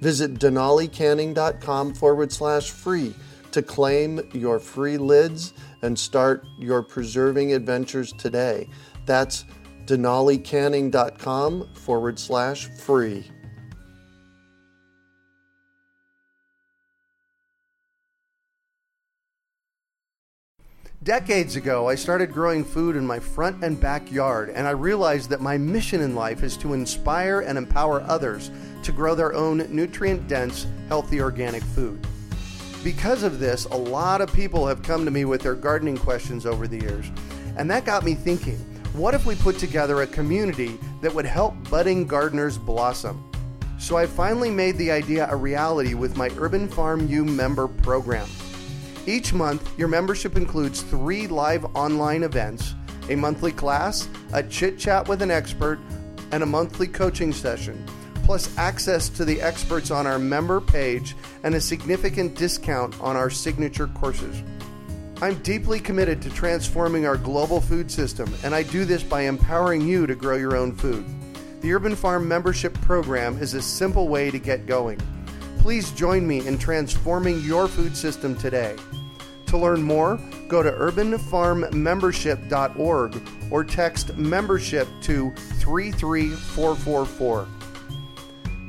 Visit denalicanning.com forward slash free to claim your free lids and start your preserving adventures today. That's denalicanning.com forward slash free. Decades ago, I started growing food in my front and backyard, and I realized that my mission in life is to inspire and empower others to grow their own nutrient dense, healthy organic food. Because of this, a lot of people have come to me with their gardening questions over the years, and that got me thinking what if we put together a community that would help budding gardeners blossom? So I finally made the idea a reality with my Urban Farm U member program. Each month, your membership includes three live online events, a monthly class, a chit chat with an expert, and a monthly coaching session, plus access to the experts on our member page and a significant discount on our signature courses. I'm deeply committed to transforming our global food system, and I do this by empowering you to grow your own food. The Urban Farm membership program is a simple way to get going. Please join me in transforming your food system today. To learn more, go to urbanfarmmembership.org or text membership to 33444.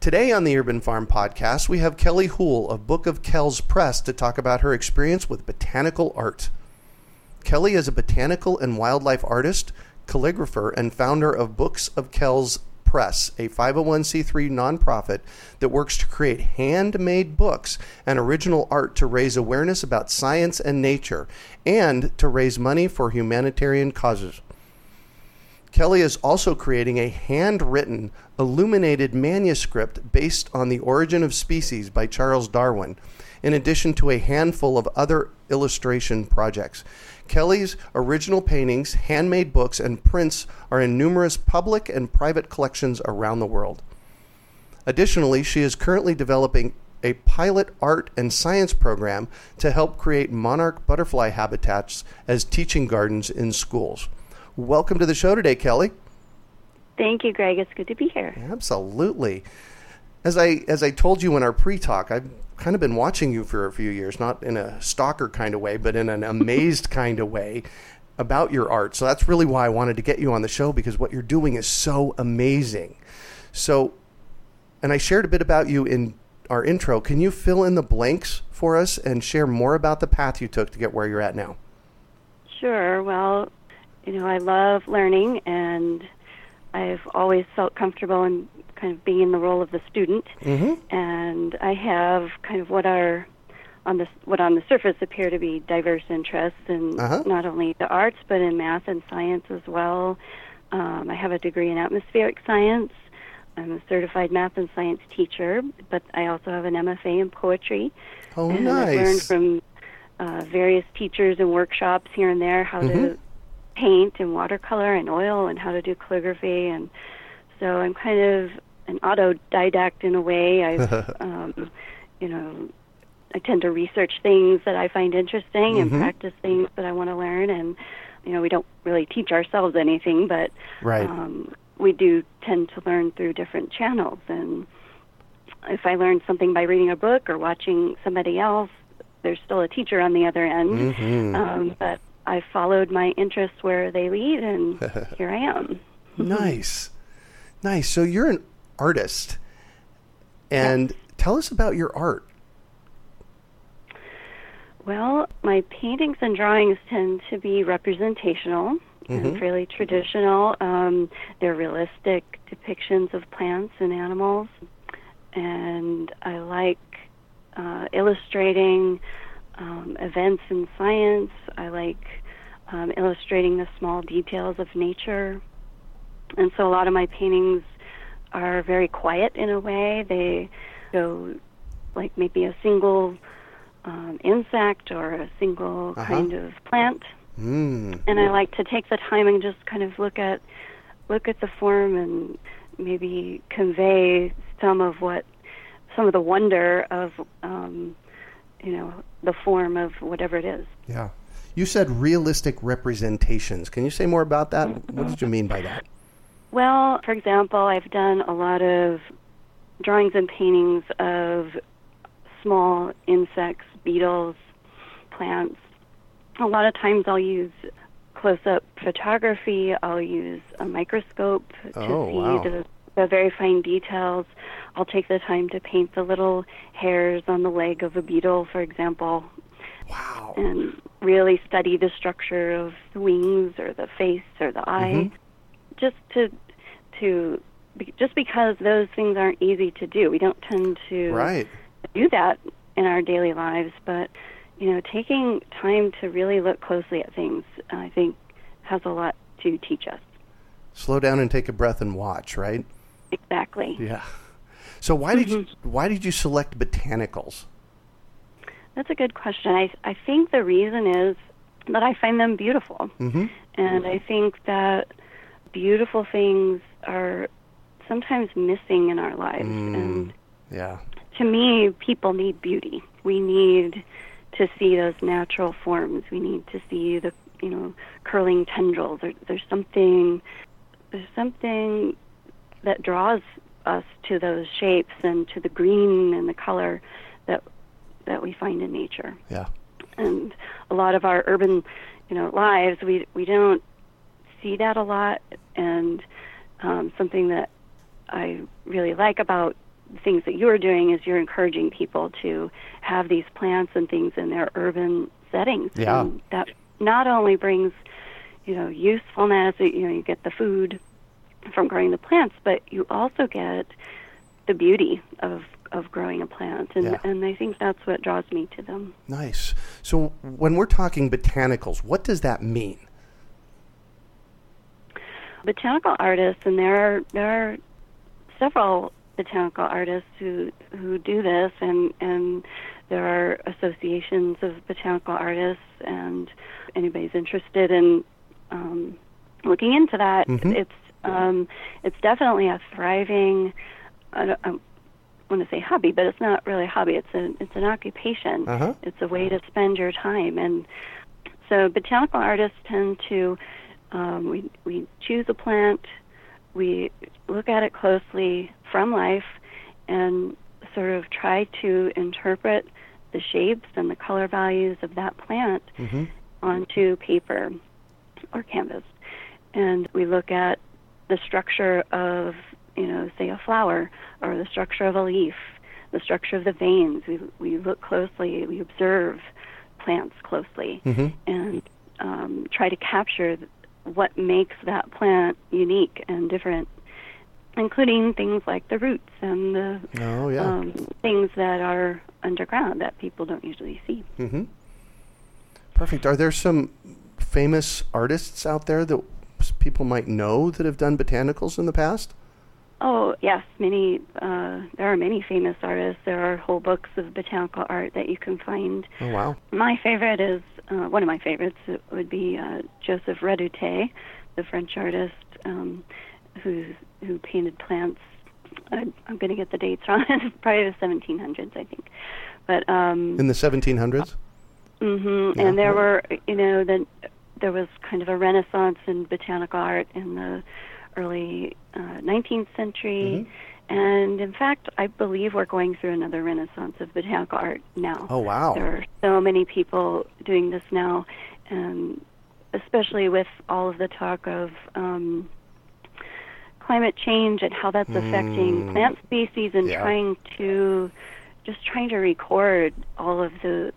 Today on the Urban Farm Podcast, we have Kelly Houle of Book of Kells Press to talk about her experience with botanical art. Kelly is a botanical and wildlife artist, calligrapher, and founder of Books of Kells Press, a 501c3 nonprofit that works to create handmade books and original art to raise awareness about science and nature and to raise money for humanitarian causes. Kelly is also creating a handwritten, illuminated manuscript based on The Origin of Species by Charles Darwin, in addition to a handful of other illustration projects. Kelly's original paintings, handmade books, and prints are in numerous public and private collections around the world. Additionally, she is currently developing a pilot art and science program to help create monarch butterfly habitats as teaching gardens in schools. Welcome to the show today, Kelly. Thank you, Greg. It's good to be here. Absolutely. As I as I told you in our pre-talk, I've kind of been watching you for a few years, not in a stalker kind of way, but in an amazed kind of way about your art. So that's really why I wanted to get you on the show because what you're doing is so amazing. So, and I shared a bit about you in our intro. Can you fill in the blanks for us and share more about the path you took to get where you're at now? Sure. Well, you know, I love learning and I've always felt comfortable in kind of being in the role of the student, mm-hmm. and I have kind of what are on the what on the surface appear to be diverse interests in uh-huh. not only the arts but in math and science as well. Um, I have a degree in atmospheric science. I'm a certified math and science teacher, but I also have an MFA in poetry. Oh, and nice! I've learned from uh, various teachers and workshops here and there how mm-hmm. to paint and watercolor and oil and how to do calligraphy and so I'm kind of an autodidact in a way. I've, um, you know, I tend to research things that I find interesting and practice things that I want to learn. And you know, we don't really teach ourselves anything, but Right. um, we do tend to learn through different channels. And if I learn something by reading a book or watching somebody else, there's still a teacher on the other end. Mm-hmm. Um, but I followed my interests where they lead, and here I am. Nice. Nice. So you're an artist. And tell us about your art. Well, my paintings and drawings tend to be representational and fairly traditional. Um, they're realistic depictions of plants and animals, and I like uh, illustrating um, events in science. I like um, illustrating the small details of nature, and so a lot of my paintings are very quiet in a way. They go like maybe a single um, insect or a single Uh-huh. kind of plant, Mm. and I like to take the time and just kind of look at look at the form and maybe convey some of what some of the wonder of um, you know the form of whatever it is. Yeah. You said realistic representations. Can you say more about that? What did you mean by that? Well, for example, I've done a lot of drawings and paintings of small insects, beetles, plants. A lot of times I'll use close up photography, I'll use a microscope to Oh, see wow. the, the very fine details. I'll take the time to paint the little hairs on the leg of a beetle, for example, Wow. and really study the structure of the wings or the face or the eye mm-hmm. just to to just because those things aren't easy to do we don't tend to Right. do that in our daily lives but you know taking time to really look closely at things i think has a lot to teach us Slow down and take a breath and watch, right? Exactly Yeah. So why did you why did you select botanicals? That's a good question. I I think the reason is that I find them beautiful, Mhm. and I think that beautiful things are sometimes missing in our lives. And Yeah. to me, people need beauty. We need to see those natural forms. We need to see the you know curling tendrils. There, there's something there's something that draws us to those shapes and to the green and the color that that we find in nature Yeah. and a lot of our urban you know lives we we don't see that a lot and um, something that I really like about things that you're doing is you're encouraging people to have these plants and things in their urban settings Yeah. and that not only brings you know usefulness you know you get the food from growing the plants but you also get the beauty of of growing a plant and Yeah. and I think that's what draws me to them Nice. So when we're talking botanicals, what does that mean? botanical artists, and there are there are several botanical artists who who do this, and and there are associations of botanical artists, and anybody's interested in um, looking into that, it's um, it's definitely a thriving. I, I want to say hobby, but it's not really a hobby. It's an it's an occupation. Uh-huh. It's a way to spend your time, and so botanical artists tend to um, we we choose a plant, we look at it closely from life, and sort of try to interpret the shapes and the color values of that plant onto paper or canvas, and we look at the structure of you know say a flower or the structure of a leaf, the structure of the veins. We we look closely, we observe plants closely, and um, try to capture what makes that plant unique and different, including things like the roots and the Oh, yeah. um, things that are underground that people don't usually see. Mm-hmm. Perfect. Are there some famous artists out there that people might know that have done botanicals in the past? Oh yes, many. Uh, there are many famous artists. There are whole books of botanical art that you can find. Oh, wow. My favorite is uh, one of my favorites would be uh, Joseph Redoute, the French artist um, who who painted plants I, I'm going to get the dates wrong. It's probably the 1700s, I think. But um, In the 1700s? hmm And there were, you know, then there was kind of a renaissance in botanical art in the early uh, 19th century. And in fact, I believe we're going through another renaissance of botanical art now. Oh, wow. There are so many people doing this now, and especially with all of the talk of um, climate change and how that's affecting plant species and Yeah. trying to just trying to record all of the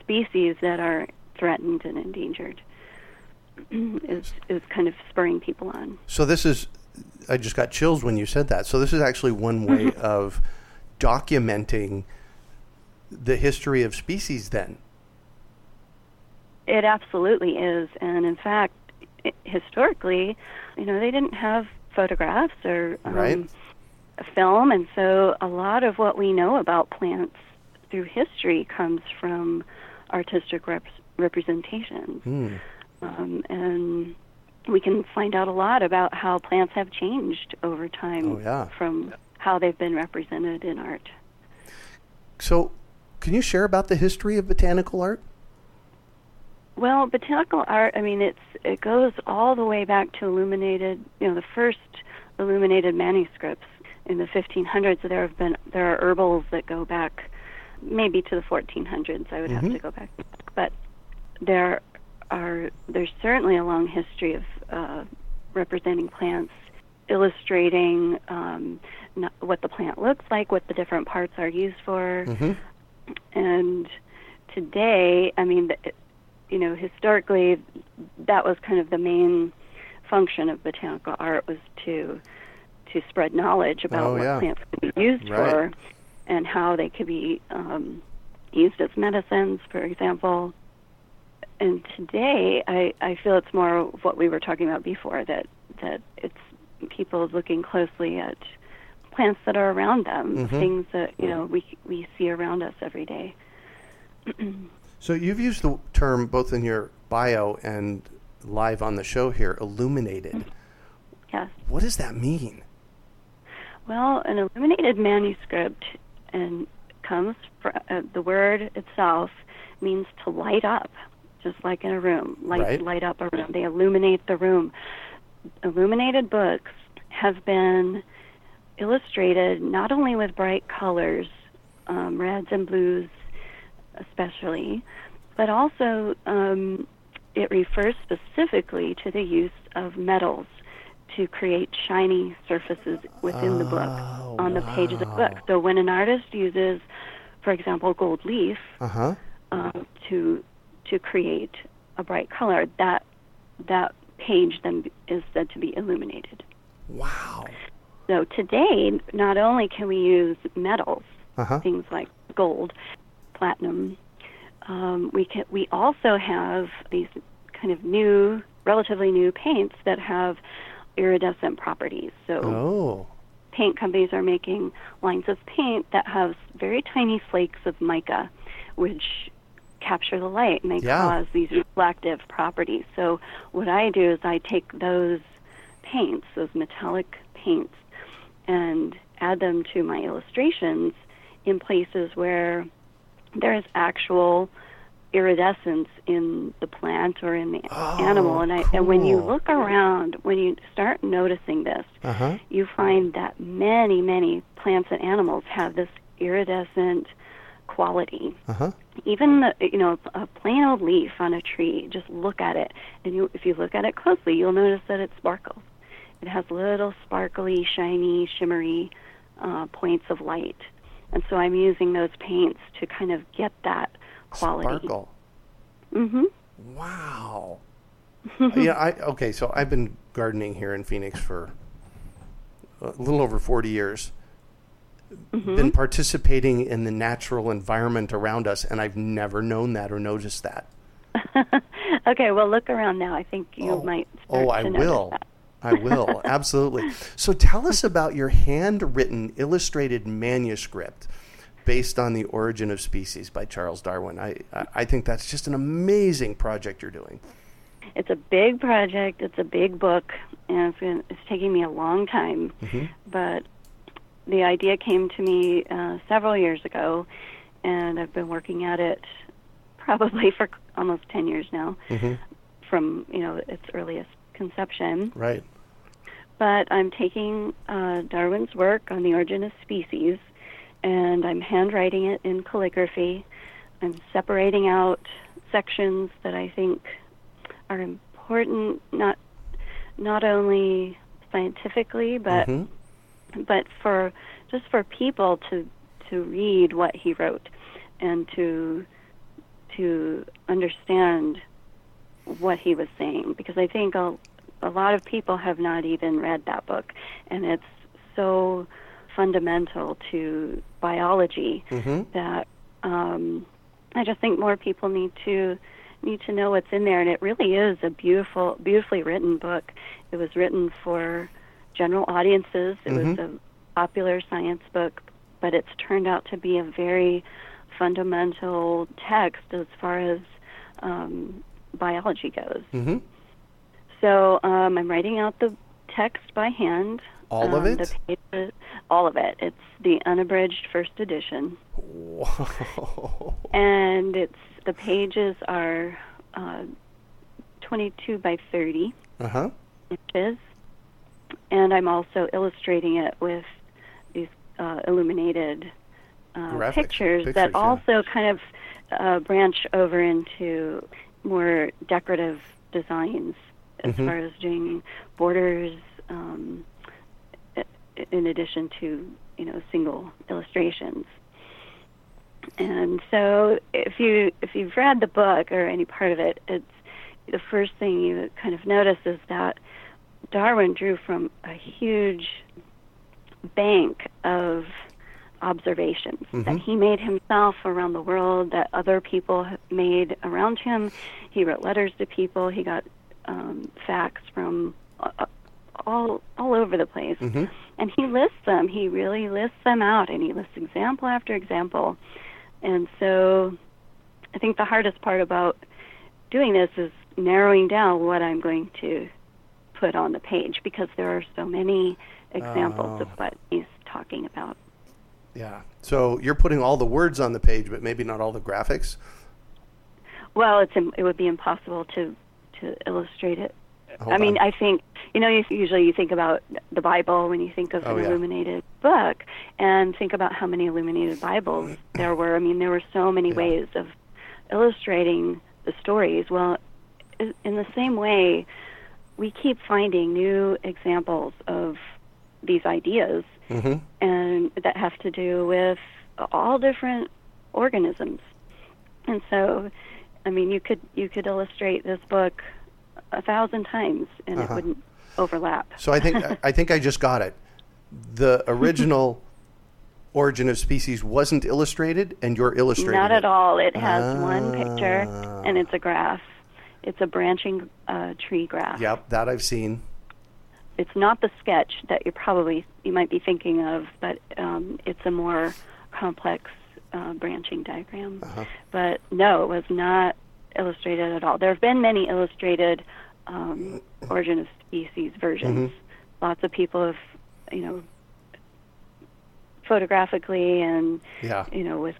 species that are threatened and endangered is is kind of spurring people on. So this is, I just got chills when you said that. So this is actually one way of documenting the history of species then. It absolutely is, and in fact, historically, you know, they didn't have photographs or um, Right. film, and so a lot of what we know about plants through history comes from artistic rep- representations, Hmm. Um, and we can find out a lot about how plants have changed over time Oh, yeah. from how they've been represented in art. So can you share about the history of botanical art? Well, botanical art, I mean, it's it goes all the way back to illuminated, you know, the first illuminated manuscripts in the 1500s. There have been there are herbals that go back maybe to the 1400s. I would have to go back, but there are there's certainly a long history of uh, representing plants, illustrating um, not, what the plant looks like, what the different parts are used for, and today, I mean, you know, historically, that was kind of the main function of botanical art was to to spread knowledge about Oh, what yeah. plants could be used Right. for and how they could be um, used as medicines, for example. And today, I, I feel it's more what we were talking about before that that it's people looking closely at plants that are around them, Mm-hmm. things that you know we we see around us every day. So you've used the term both in your bio and live on the show here, illuminated. Yes. What does that mean? Well, an illuminated manuscript and comes from uh, the word itself means to light up, just like in a room. Light Right. light up a room. They illuminate the room. Illuminated books have been illustrated not only with bright colors, um, reds and blues, especially, but also um, it refers specifically to the use of metals to create shiny surfaces within the book Oh, on the pages of the book. So when an artist uses, for example, gold leaf Uh huh. um, to to create a bright color, that that page then is said to be illuminated. Wow. So today, not only can we use metals, Uh huh. things like gold, platinum, um, we can we also have these kind of new, relatively new paints that have iridescent properties. So Oh. paint companies are making lines of paint that have very tiny flakes of mica, which capture the light and they Yeah. cause these reflective properties. So what I do is I take those paints, those metallic paints, and add them to my illustrations in places where there is actual iridescence in the plant or in the animal and I and when you look around when you start noticing this Uh huh. you find that many, many plants and animals have this iridescent quality. Uh huh. Even the, you know, a plain old leaf on a tree, just look at it, and you, if you look at it closely, you'll notice that it sparkles. It has little sparkly, shiny, shimmery uh, points of light. And so I'm using those paints to kind of get that quality. Sparkle. Mm-hmm. Wow. yeah, I okay, so I've been gardening here in Phoenix for a little over 40 years. Been participating in the natural environment around us and I've never known that or noticed that. okay, well, look around now. I think you Oh. might Oh, I will. I will. Absolutely. So tell us about your handwritten illustrated manuscript based on the origin of species by Charles Darwin. I I- think that's just an amazing project you're doing. It's a big project. It's a big book, and it's, it's taking me a long time. Mm-hmm. But the idea came to me uh, several years ago, and I've been working at it probably for almost 10 years now, Mm-hmm. from you know its earliest conception. Right. But I'm taking uh, Darwin's work on the origin of species, and I'm handwriting it in calligraphy. I'm separating out sections that I think are important, not not only scientifically, but Mhm. But for just for people to to read what he wrote and to to understand what he was saying because I think a, a lot of people have not even read that book and it's so fundamental to biology Mm-hmm. that um, I just think more people need to need to know what's in there and it really is a beautiful beautifully written book. It was written for general audiences. It was a popular science book, but it's turned out to be a very fundamental text as far as um, biology goes. Mm-hmm. So um, I'm writing out the text by hand. All of Um, it? The pages, all of it. It's the unabridged first edition, Whoa. and it's the pages are uh, 22 by 30 Uh-huh. inches, and I'm also illustrating it with these uh, illuminated uh, Graphics, pictures, pictures, that yeah. also kind of uh, branch over into more decorative designs as Mhm. far as doing borders, um, in addition to you know single illustrations. And so, if you if you've read the book or any part of it, it's the first thing you kind of notice is that Darwin drew from a huge bank of observations that he made himself around the world, that other people made around him. He wrote letters to people. He got um, facts from uh, all all over the place, and he lists them. He really lists them out, and he lists example after example. And so, I think the hardest part about doing this is narrowing down what I'm going to put on the page because there are so many examples of Oh. what he's talking about. Yeah. So you're putting all the words on the page, but maybe not all the graphics. Well, it's it would be impossible to to illustrate it. Hold I mean, on. I think you know. You, usually, you think about the Bible when you think of Oh, an yeah. illuminated book, and think about how many illuminated Bibles there were. I mean, there were so many Yeah. ways of illustrating the stories. Well, in the same way, we keep finding new examples of these ideas, Mm-hmm. and that have to do with all different organisms. And so, I mean, you could you could illustrate this book a thousand times, and Uh-huh. it wouldn't overlap. So I think I think I just got it. The original Origin of Species wasn't illustrated, and you're illustrating. Not it. at all. It has one picture, Ah. and it's a graph. It's a branching uh, tree graph. Yep, that I've seen. It's not the sketch that you probably you might be thinking of, but um, it's a more complex uh, branching diagram. Uh-huh. But no, it was not illustrated at all. There have been many illustrated um, origin of species versions. Mm-hmm. Lots of people have, you know, photographically and Yeah. you know with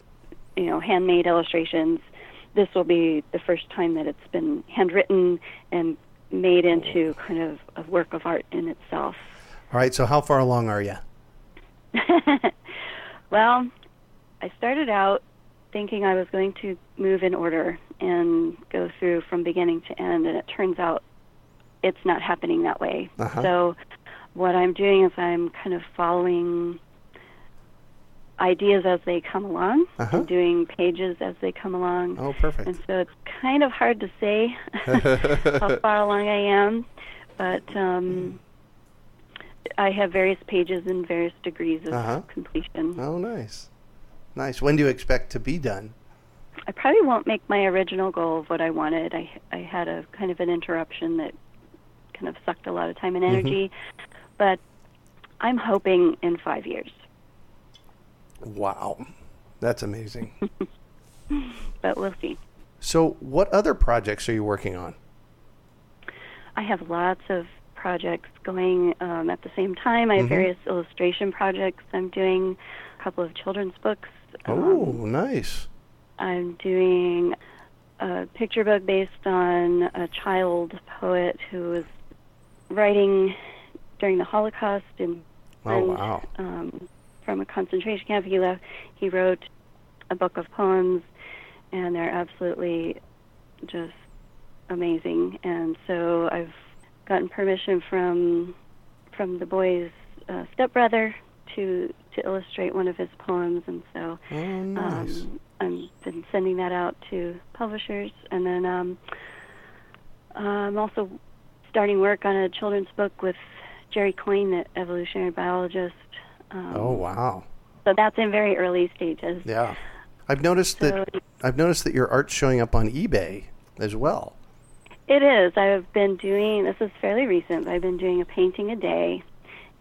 you know handmade illustrations. This will be the first time that it's been handwritten and made into kind of a work of art in itself. All right. So how far along are you? Well, I started out thinking I was going to move in order and go through from beginning to end, and it turns out it's not happening that way. Uh-huh. So, what I'm doing is I'm kind of following ideas as they come along, Uh-huh. and doing pages as they come along. Oh, perfect. And so it's kind of hard to say how far along I am, but um, I have various pages in various degrees of Uh-huh. completion. Oh, nice, nice. When do you expect to be done? I probably won't make my original goal of what I wanted. I I had a kind of an interruption that kind of sucked a lot of time and energy, but I'm hoping in five years. Wow, that's amazing. But we'll see. so, what other projects are you working on? I have lots of projects going um, at the same time. I have various illustration projects. I'm doing a couple of children's books. Oh, Um, nice. I'm doing a picture book based on a child poet who was writing during the Holocaust in Oh, and, wow. um, from a concentration camp. He left. He wrote a book of poems, and they're absolutely just amazing. And so I've gotten permission from from the boy's uh, stepbrother to to illustrate one of his poems, and so Oh, nice. um, I've been sending that out to publishers, and then um, I'm also starting work on a children's book with Jerry Coyne, the evolutionary biologist. Um, oh, wow. So that's in very early stages. Yeah. I've noticed that I've noticed that your art's showing up on eBay as well. It is. I've been doing. This is fairly recent. But I've been doing a painting a day.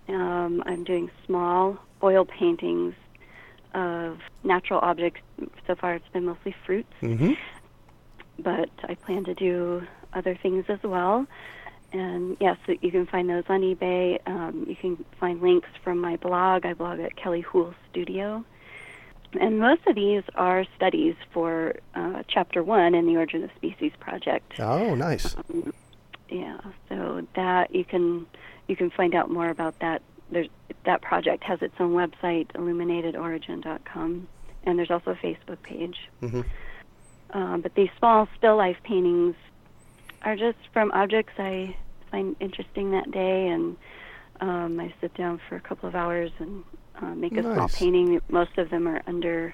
Um, I'm doing small oil paintings of natural objects. So far, it's been mostly fruits. Mm-hmm. but I plan to do other things as well. And yes, you can find those on eBay. Um, you can find links from my blog. I blog at Kelly Houle Studio. And most of these are studies for uh, Chapter 1 in the Origin of Species project. Oh, nice. Yeah, so that you can you can find out more about that. There's, that project has its own website, illuminatedorigin.com, and there's also a Facebook page. Mhm. Um, but these small still life paintings are just from objects I find interesting that day, and um, I sit down for a couple of hours and uh, make a small painting. Most of them are under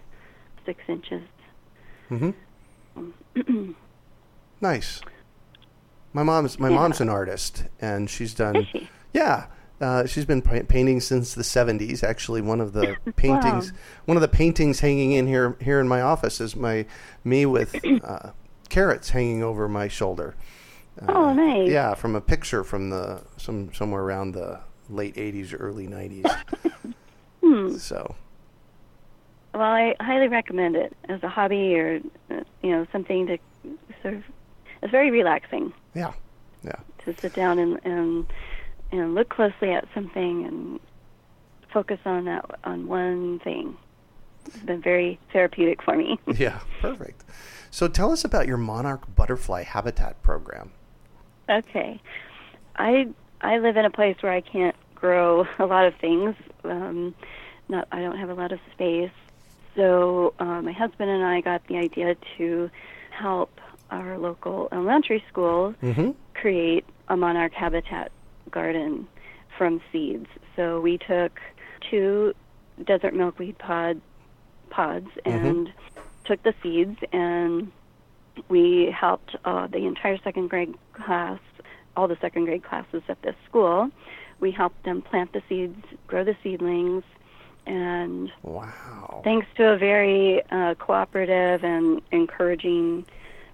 six inches. Mm-hmm. Nice. My mom's my Yeah. mom's an artist, and she's done. She? Yeah, uh, she's been pa- painting since the '70s. Actually, one of the paintings, one of the paintings hanging in here here in my office is my me with uh, carrots hanging over my shoulder. Uh, Oh, nice. Yeah, from a picture from the some somewhere around the late '80s, early '90s. Hmm. So Well, I highly recommend it as a hobby or uh, you know something to sort of. It's very relaxing yeah, yeah. to sit down and and and look closely at something and focus on that on one thing. It's been very therapeutic for me. Yeah, perfect. So tell us about your monarch butterfly habitat program. Okay, I I live in a place where I can't grow a lot of things. Um, not I don't have a lot of space, so uh, my husband and I got the idea to help our local elementary school Mm-hmm. create a monarch habitat garden from seeds. So we took two desert milkweed pod pods and took the seeds and we helped uh, the entire second grade class, all the second grade classes at this school. We helped them plant the seeds, grow the seedlings, and Wow. thanks to a very uh, cooperative and encouraging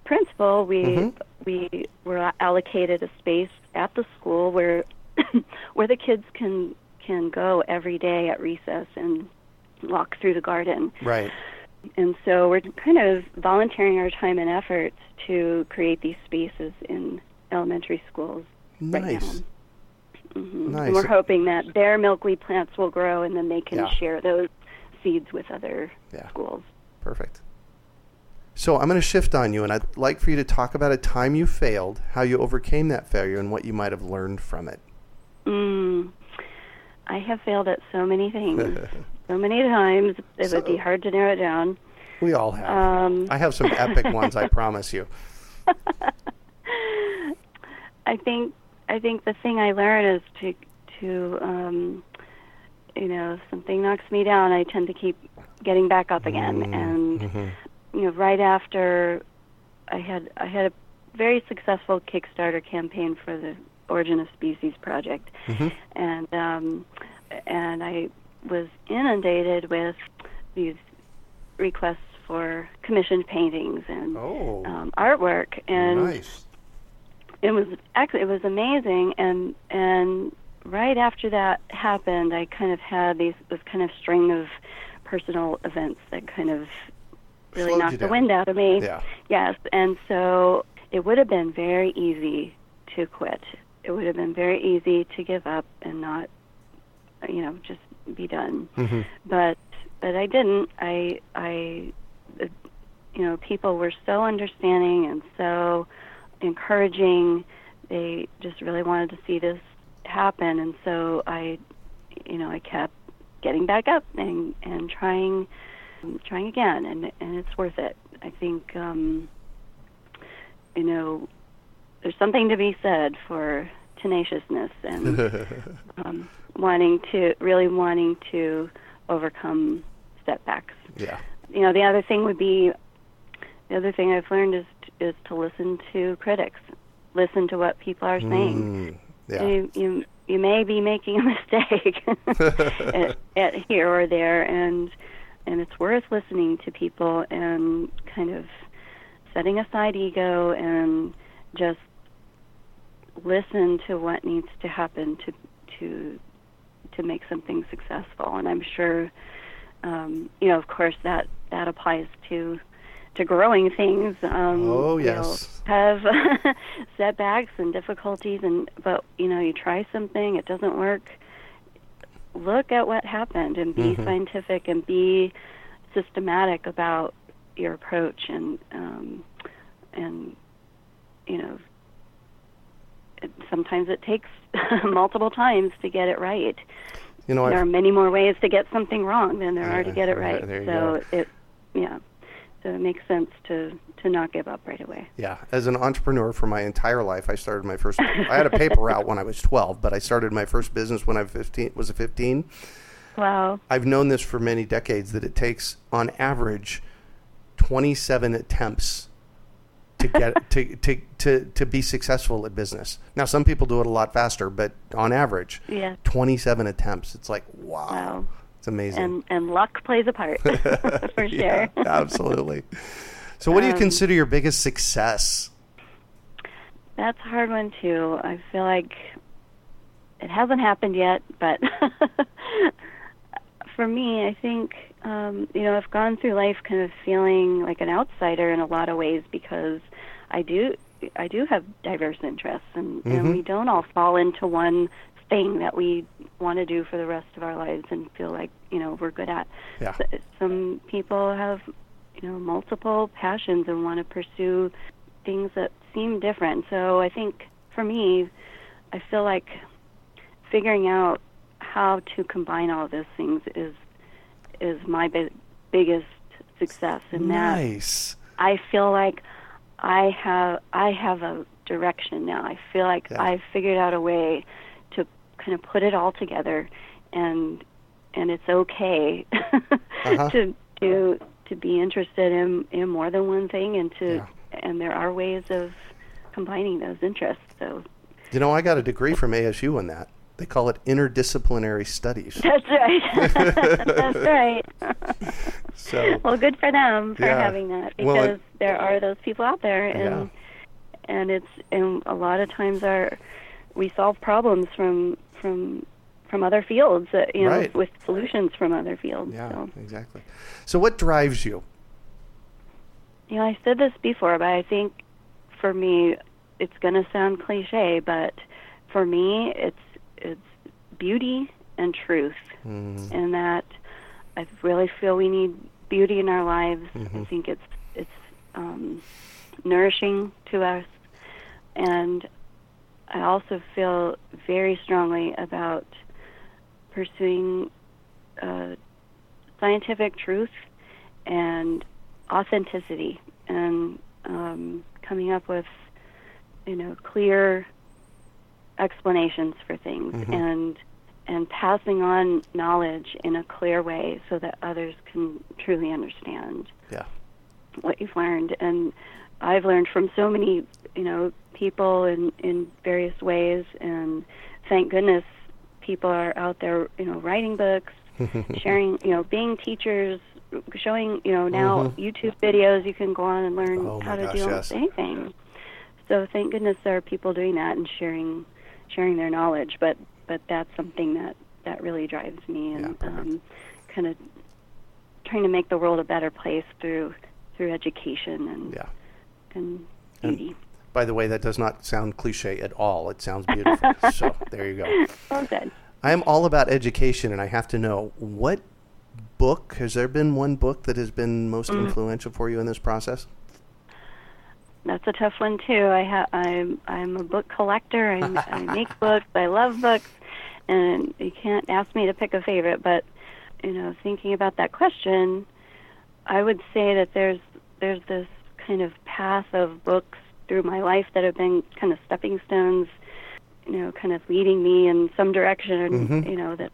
principal, we Mhm. we were allocated a space at the school where where the kids can can go every day at recess and walk through the garden. Right. And so we're kind of volunteering our time and efforts to create these spaces in elementary schools right Nice. now. hmm Nice. And we're hoping that their milkweed plants will grow and then they can Yeah. share those seeds with other Yeah. schools. Perfect. So I'm going to shift on you, and I'd like for you to talk about a time you failed, how you overcame that failure, and what you might have learned from it. Mm, I have failed at so many things, so many times. It would be hard to narrow it down. We all have. Um, I have some epic ones, I promise you. I think I think the thing I learn is to to um, you know if something knocks me down, I tend to keep getting back up again. And Mhm. you know, right after I had I had a very successful Kickstarter campaign for the Origin of Species project, Mhm. and um, and I was inundated with these requests for commissioned paintings and Oh, um, artwork, and nice. it was actually it was amazing. And and right after that happened i kind of had these this kind of string of personal events that kind of really Slowed knocked the wind out of me. Yeah. yes. And so it would have been very easy to quit. It would have been very easy to give up and not, you know, just be done. Mm-hmm. But but I didn't. I I, uh, you know, people were so understanding and so encouraging. They just really wanted to see this happen, and so I, you know, I kept getting back up and and trying trying again, and and it's worth it. I think, um, you know, there's something to be said for tenaciousness and um, wanting to really wanting to overcome setbacks. Yeah. You know, the other thing would be the other thing I've learned is is to listen to critics, listen to what people are saying. Mm, yeah. You, you you may be making a mistake at, at here or there, and and it's worth listening to people and kind of setting aside ego and just listen to what needs to happen to to to make something successful. And I'm sure, um, you know, of course that that applies to to growing things. Um, Oh, yes. have setbacks and difficulties, and but you know, you try something, it doesn't work. Look at what happened and be Mhm. scientific and be systematic about your approach and um, and you know sometimes it takes multiple times to get it right. You know, there are I've, many more ways to get something wrong than there are to get it right, right. there you so go. it yeah. So it makes sense to to not give up right away. yeah, as an entrepreneur for my entire life, I started my first. I had a paper route when I was 12, but I started my first business when I was 15. Was a 15. Wow. I've known this for many decades that it takes, on average, 27 attempts to get to, to to to be successful at business. Now, some people do it a lot faster, but on average, Yeah. 27 attempts. It's like wow, Wow. it's amazing. And and luck plays a part for Yeah, sure. absolutely. So, what do you Um, consider your biggest success? That's a hard one too. I feel like it hasn't happened yet, but for me, I think um, you know I've gone through life kind of feeling like an outsider in a lot of ways because I do I do have diverse interests, and, and Mhm. we don't all fall into one thing that we want to do for the rest of our lives and feel like you know we're good at. Yeah. Some people have you know multiple passions and want to pursue things that seem different. So I think for me, I feel like figuring out how to combine all those things is is my bi- biggest success in that I feel like I have I have a direction now. I feel like Yeah. I've figured out a way to kind of put it all together and and it's okay Uh-huh. to to to be interested in in more than one thing and to Yeah. and there are ways of combining those interests. So You know, I got a degree from ASU in that. They call it interdisciplinary studies. that's right. that's right. So, well, good for them for Yeah. having that because Well, it- there are those people out there, and and it's and a lot of times our we solve problems from from from other fields, uh, you know, Right. with solutions from other fields. yeah, So, exactly. So, what drives you? you know, I said this before, but I think for me, it's going to sound cliche, but for me, it's it's beauty and truth, Mm, and that I really feel we need beauty in our lives. I Mhm. think it's it's um, nourishing to us, and I also feel very strongly about pursuing uh, scientific truth and authenticity, and um, coming up with you know clear explanations for things Mhm. and and passing on knowledge in a clear way so that others can truly understand Yeah. what you've learned and I've learned from so many you know people in in various ways and thank goodness people are out there you know writing books sharing you know being teachers showing you know now Mhm. YouTube videos you can go on and learn Oh, how to gosh, deal yes. with anything so thank goodness there are people doing that and sharing sharing their knowledge but but that's something that that really drives me and perfect. um kind of trying to make the world a better place through through education and Yeah. and And- beauty By the way, that does not sound cliche at all. It sounds beautiful. so there you go. Good. I am all about education, and I have to know what book has there been one book that has been most Mm. influential for you in this process? That's a tough one too. I ha- I'm I'm a book collector. I, I make books. I love books, and you can't ask me to pick a favorite. But you know, thinking about that question, I would say that there's there's this kind of path of books through my life that have been kind of stepping stones, you know, kind of leading me in some direction, and mm-hmm. you know that.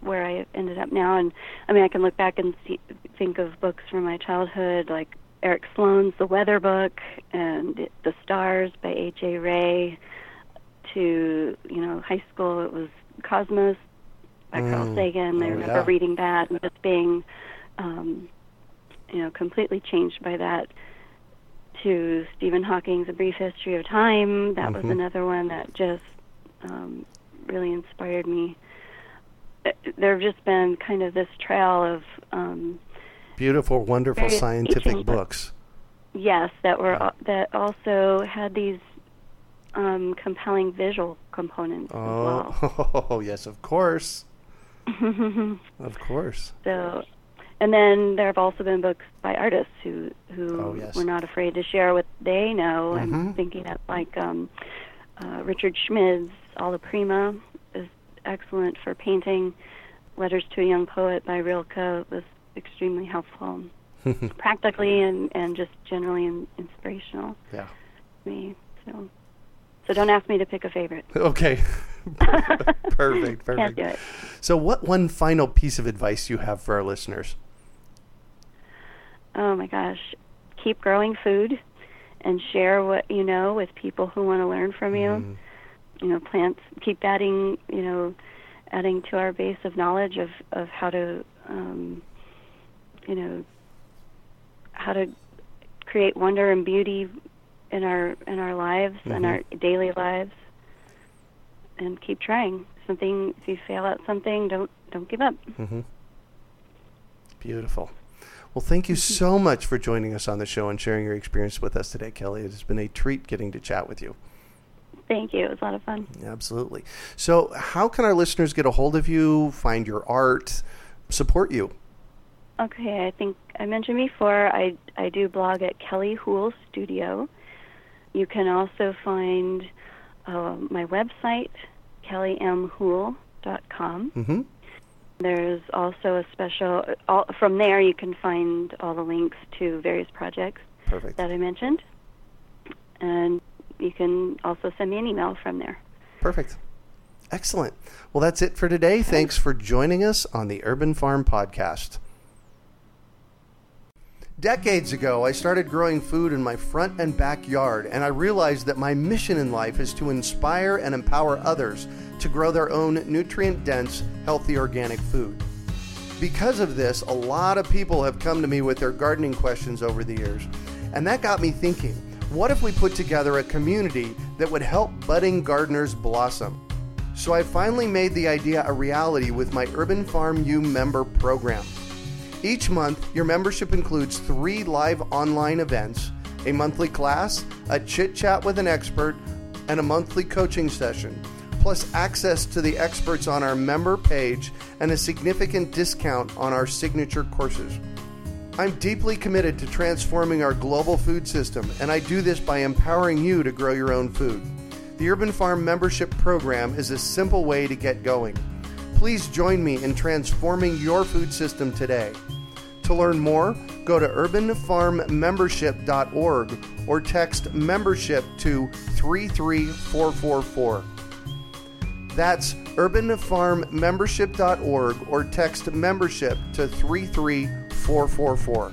Where I ended up now, and I mean, I can look back and see, think of books from my childhood, like Eric Sloane's The Weather Book and The Stars by H.A. Rey. To you know, high school it was Cosmos by Carl Sagan. I Oh, remember yeah. reading that and just being, um, you know, completely changed by that. To Stephen Hawking's A Brief History of Time. That was another one that just um, really inspired me. There have just been kind of this trail of um, Beautiful, wonderful Very scientific books. Yes, that were that also had these um, compelling visual components as well. Oh, yes, of course. of course. So, and then there have also been books by artists who who Oh, yes. were not afraid to share what they know. I'm thinking of like um, uh, Richard Schmid's Alla Prima is excellent for painting. Letters to a Young Poet by Rilke was extremely helpful, practically and and just generally in, inspirational Yeah. me. So, so don't ask me to pick a favorite. Okay. perfect, perfect. Can't do it. So, what one final piece of advice you have for our listeners? Oh my gosh. Keep growing food and share what you know with people who want to learn from you. You know, plants keep adding, you know, adding to our base of knowledge of, of how to um, you know how to create wonder and beauty in our in our lives and our daily lives and keep trying. Something if you fail at something, don't don't give up. mm-hmm. Beautiful. Well, thank you so much for joining us on the show and sharing your experience with us today, Kelly. It has been a treat getting to chat with you. Thank you. It was a lot of fun. Absolutely. So, how can our listeners get a hold of you, find your art, support you? Okay, I think I mentioned before I I do blog at Kelly Houle Studio. You can also find uh, my website kellymhoule.com. Mm-hmm. There's also a special all, from there you can find all the links to various projects Perfect. that I mentioned, and you can also send me an email from there. Perfect. Excellent. Well, that's it for today. Thanks for joining us on the Urban Farm Podcast. Decades ago, I started growing food in my front and backyard, and I realized that my mission in life is to inspire and empower others to grow their own nutrient dense, healthy organic food. Because of this, a lot of people have come to me with their gardening questions over the years, and that got me thinking what if we put together a community that would help budding gardeners blossom? So I finally made the idea a reality with my Urban Farm U member program. Each month, your membership includes three live online events, a monthly class, a chit chat with an expert, and a monthly coaching session, plus access to the experts on our member page and a significant discount on our signature courses. I'm deeply committed to transforming our global food system, and I do this by empowering you to grow your own food. The Urban Farm membership program is a simple way to get going. Please join me in transforming your food system today. To learn more, go to urbanfarmmembership.org or text membership to 33444. That's urbanfarmmembership.org or text membership to 33444.